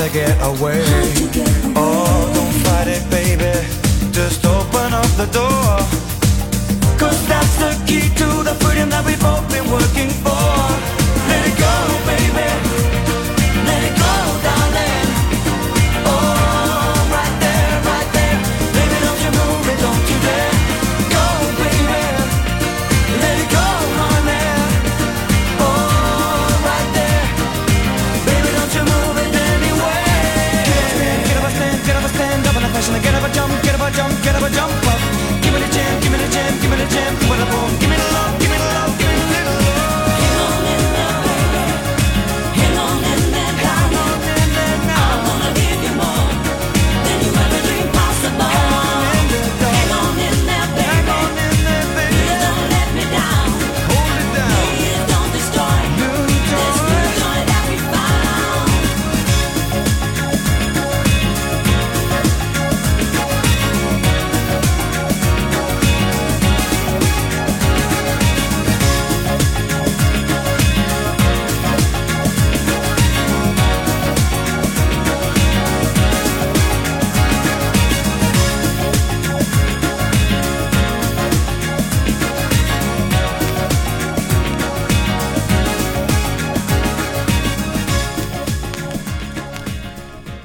to get away.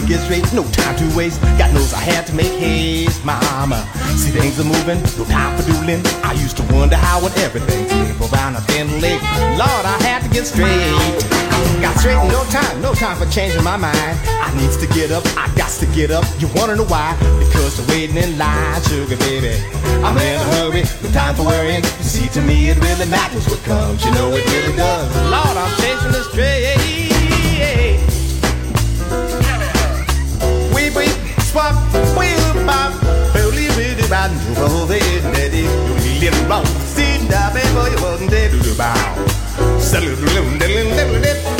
to get straight, no time to waste. God knows I had to make haste, mama. See, things are moving, no time for dueling. I used to wonder how would everything slip around a been late. Lord, I had to get straight. Got straight, no time, no time for changing my mind. I needs to get up, I got to get up. You wanna know why? Because the waiting in line, sugar baby. I'm in a hurry, no time for worrying. You see, to me it really matters what comes. You know it really does. Lord, I'm chasing the straight. swap will bop, belly with it and you will the daddy you little wrong see that baby you won't do the bow salute